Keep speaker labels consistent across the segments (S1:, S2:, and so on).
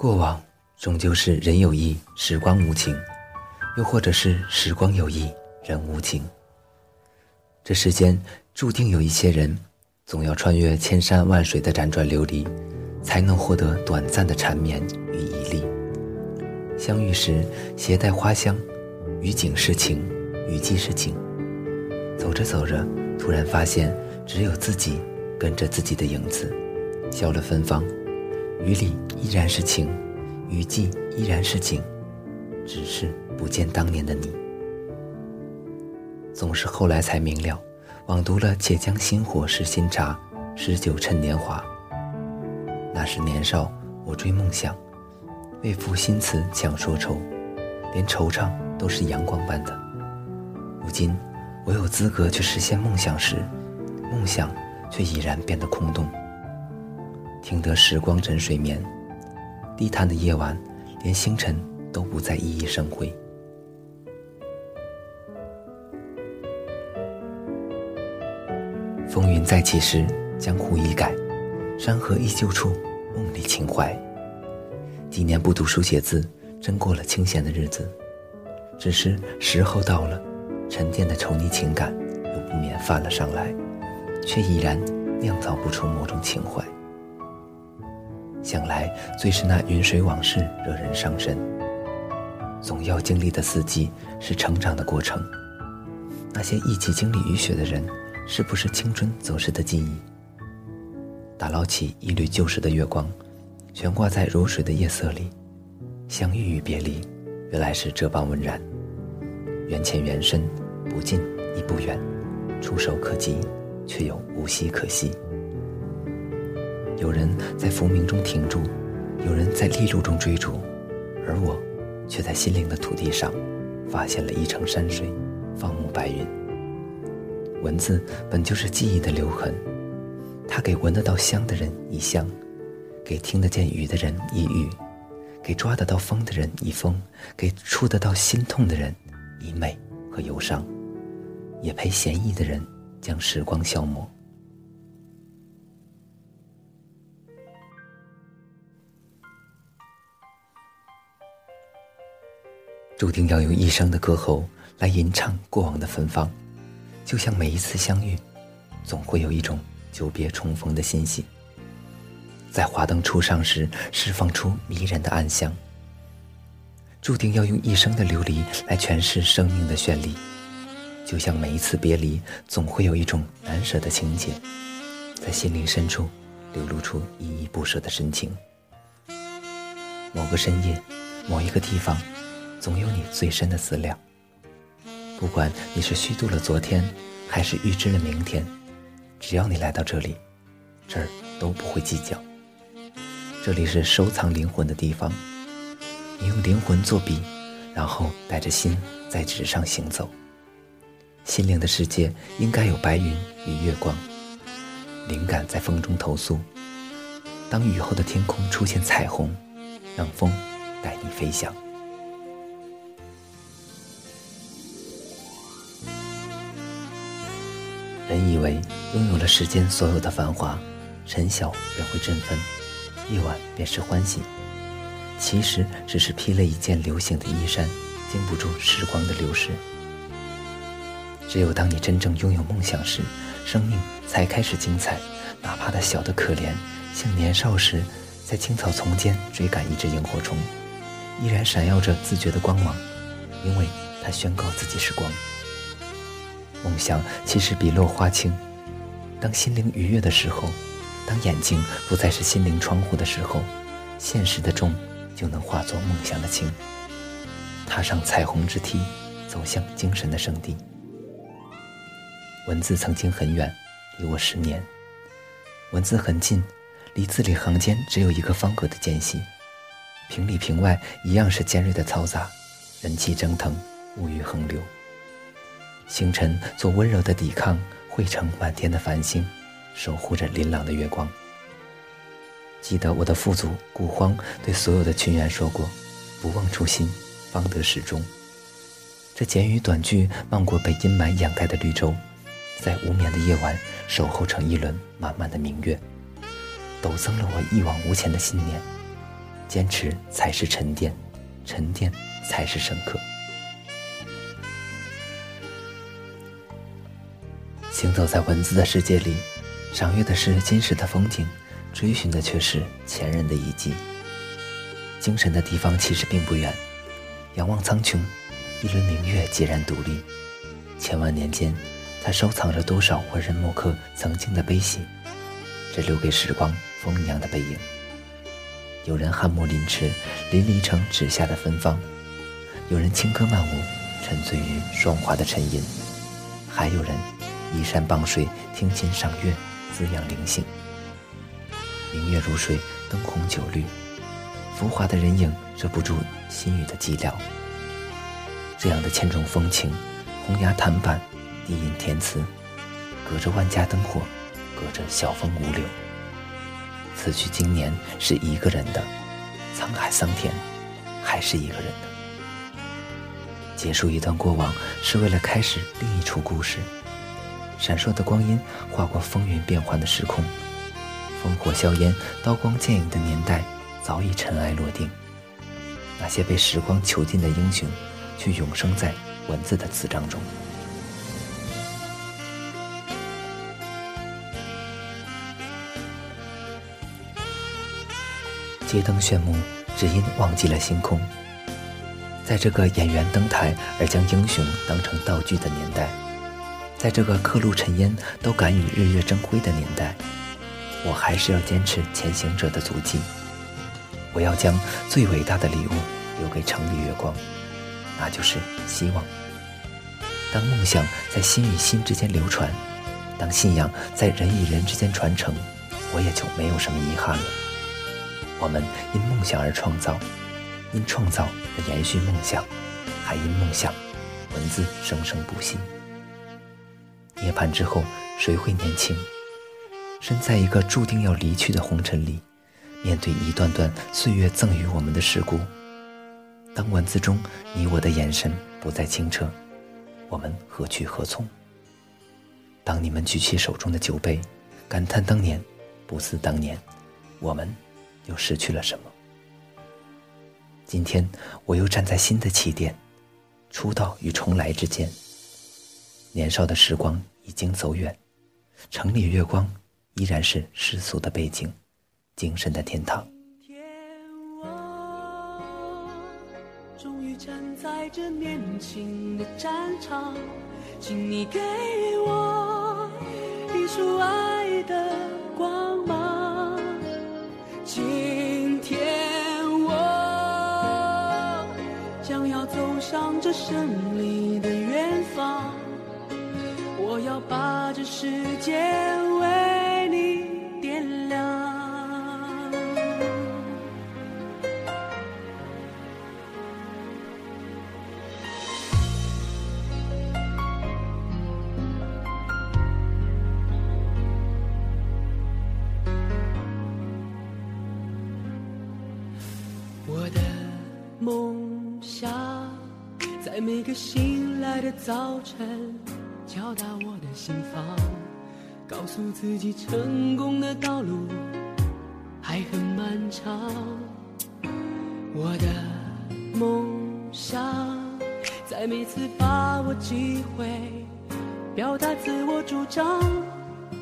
S1: 过往终究是人有意，时光无情；又或者是时光有意，人无情。这世间注定有一些人，总要穿越千山万水的辗转流离，才能获得短暂的缠绵与一丽。相遇时携带花香，雨景是情，于迹是景。走着走着，突然发现只有自己跟着自己的影子，消了芬芳。雨里依然是情，雨季依然是景，只是不见当年的你。总是后来才明了，枉读了“且将新火试新茶，诗酒趁年华”。那时年少，我追梦想，为赋新词强说愁，连惆怅都是阳光般的。如今，我有资格去实现梦想时，梦想却已然变得空洞。听得时光枕水眠，低叹的夜晚，连星辰都不再熠熠生辉。风云再起时，江湖已改，山河依旧处，梦里情怀。几年不读书写字，真过了清闲的日子。只是时候到了，沉淀的稠腻情感又不免泛了上来，却依然酿造不出某种情怀。想来，最是那云水往事惹人伤神。总要经历的四季是成长的过程。那些一起经历雨雪的人，是不是青春走失的记忆？打捞起一缕旧时的月光，悬挂在如水的夜色里。相遇与别离，原来是这般温然。缘浅缘深，不近亦不远，触手可及，却又无隙可惜。有人在浮名中停住，有人在利禄中追逐，而我，却在心灵的土地上，发现了一程山水，放牧白云。文字本就是记忆的留痕，它给闻得到香的人以香，给听得见雨的人以雨，给抓得到风的人以风，给触得到心痛的人以美和忧伤，也陪闲逸的人将时光消磨。注定要用一生的歌喉来吟唱过往的芬芳，就像每一次相遇，总会有一种久别重逢的欣喜。在华灯初上时，释放出迷人的暗香。注定要用一生的流离来诠释生命的绚丽，就像每一次别离，总会有一种难舍的情结，在心灵深处流露出依依不舍的深情。某个深夜，某一个地方。总有你最深的思量。不管你是虚度了昨天，还是预知了明天，只要你来到这里，这儿都不会计较。这里是收藏灵魂的地方，你用灵魂作笔，然后带着心在纸上行走。心灵的世界应该有白云与月光，灵感在风中投宿。当雨后的天空出现彩虹，让风带你飞翔。人以为拥有了世间所有的繁华，晨晓便会振奋，夜晚便是欢喜。其实只是披了一件流行的衣衫，经不住时光的流逝。只有当你真正拥有梦想时，生命才开始精彩。哪怕它小得可怜，像年少时在青草丛间追赶一只萤火虫，依然闪耀着自觉的光芒，因为它宣告自己是光。梦想其实比落花轻，当心灵愉悦的时候，当眼睛不再是心灵窗户的时候，现实的重就能化作梦想的轻。踏上彩虹之梯，走向精神的圣地。文字曾经很远，离我十年；文字很近，离字里行间只有一个方格的间隙。屏里屏外一样是尖锐的嘈杂，人气蒸腾，物欲横流。星辰做温柔的抵抗，汇成满天的繁星，守护着琳琅的月光。记得我的父祖古荒对所有的群员说过：“不忘初心，方得始终。”这简语短句漫过被阴霾掩盖的绿洲，在无眠的夜晚守候成一轮满满的明月，陡增了我一往无前的信念。坚持才是沉淀，沉淀才是深刻。行走在文字的世界里，赏月的是今时的风景。追寻的却是前人的遗迹。精神的地方其实并不远，仰望苍穹，一轮明月孑然独立。千万年间，它收藏着多少文人墨客曾经的悲喜，只留给时光风一样的背影。有人翰墨临池，淋漓成纸下的芬芳；有人轻歌曼舞，沉醉于霜华的沉吟；还有人依山傍水，听琴赏月，滋养灵性。明月如水，灯红酒绿，浮华的人影遮不住心语的寂寥。这样的千种风情，红崖檀板，低吟填词，隔着万家灯火，隔着晓风无柳。此去经年是一个人的，沧海桑田还是一个人的。结束一段过往，是为了开始另一出故事。闪烁的光阴，划过风云变幻的时空。烽火硝烟、刀光剑影的年代早已尘埃落定，那些被时光囚禁的英雄，却永生在文字的词章中。街灯炫目，只因忘记了星空。在这个演员登台而将英雄当成道具的年代，在这个刻录尘烟都敢与日月争辉的年代。我还是要坚持前行者的足迹。我要将最伟大的礼物留给城里月光，那就是希望。当梦想在心与心之间流传，当信仰在人与人之间传承，我也就没有什么遗憾了。我们因梦想而创造，因创造而延续梦想，还因梦想，文字生生不息。涅槃之后，谁会年轻？身在一个注定要离去的红尘里，面对一段段岁月赠予我们的事故，当文字中你我的眼神不再清澈，我们何去何从？当你们举起手中的酒杯，感叹当年不似当年，我们又失去了什么？今天我又站在新的起点，出道与重来之间。年少的时光已经走远，城里月光。依然是世俗的背景，精神的天堂。
S2: 天，我终于站在这年轻的战场，请你给我一束爱的光芒。今天我将要走上这胜利的，我要把这世界为你点亮我的梦想在每个醒来的早晨敲打我的心房，告诉自己成功的道路还很漫长。我的梦想，在每次把握机会，表达自我主张，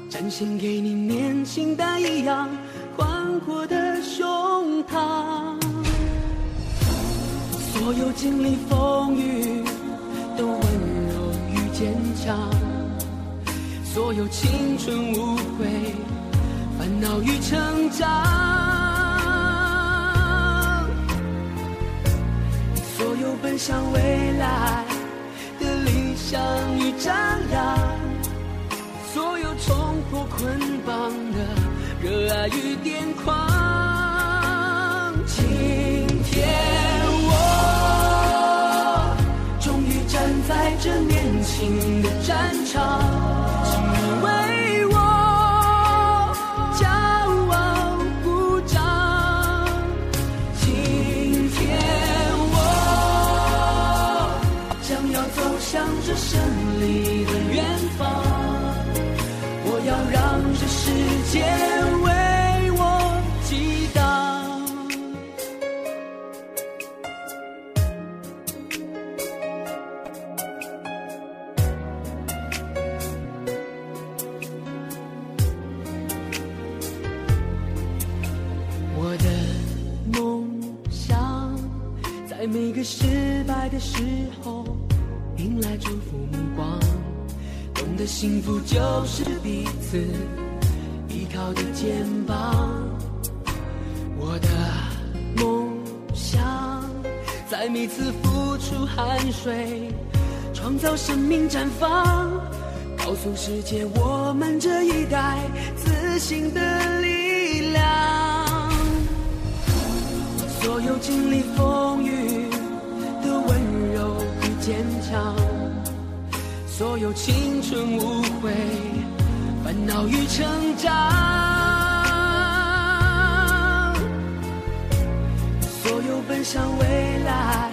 S2: 展现给你年轻的一样宽阔的胸膛。所有经历风雨坚强，所有青春无悔，烦恼与成长。所有奔向未来的理想与张扬，所有冲破捆绑的热爱与癫狂。新的战场，个失败的时候，迎来祝福目光。懂得幸福就是彼此依靠的肩膀。我的梦想，在每次付出汗水，创造生命绽放，告诉世界我们这一代自信的力量。所有经历风雨坚强，所有青春无悔、烦恼与成长。所有奔向未来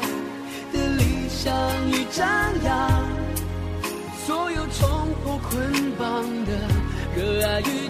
S2: 的理想与张扬，所有冲破捆绑的热爱与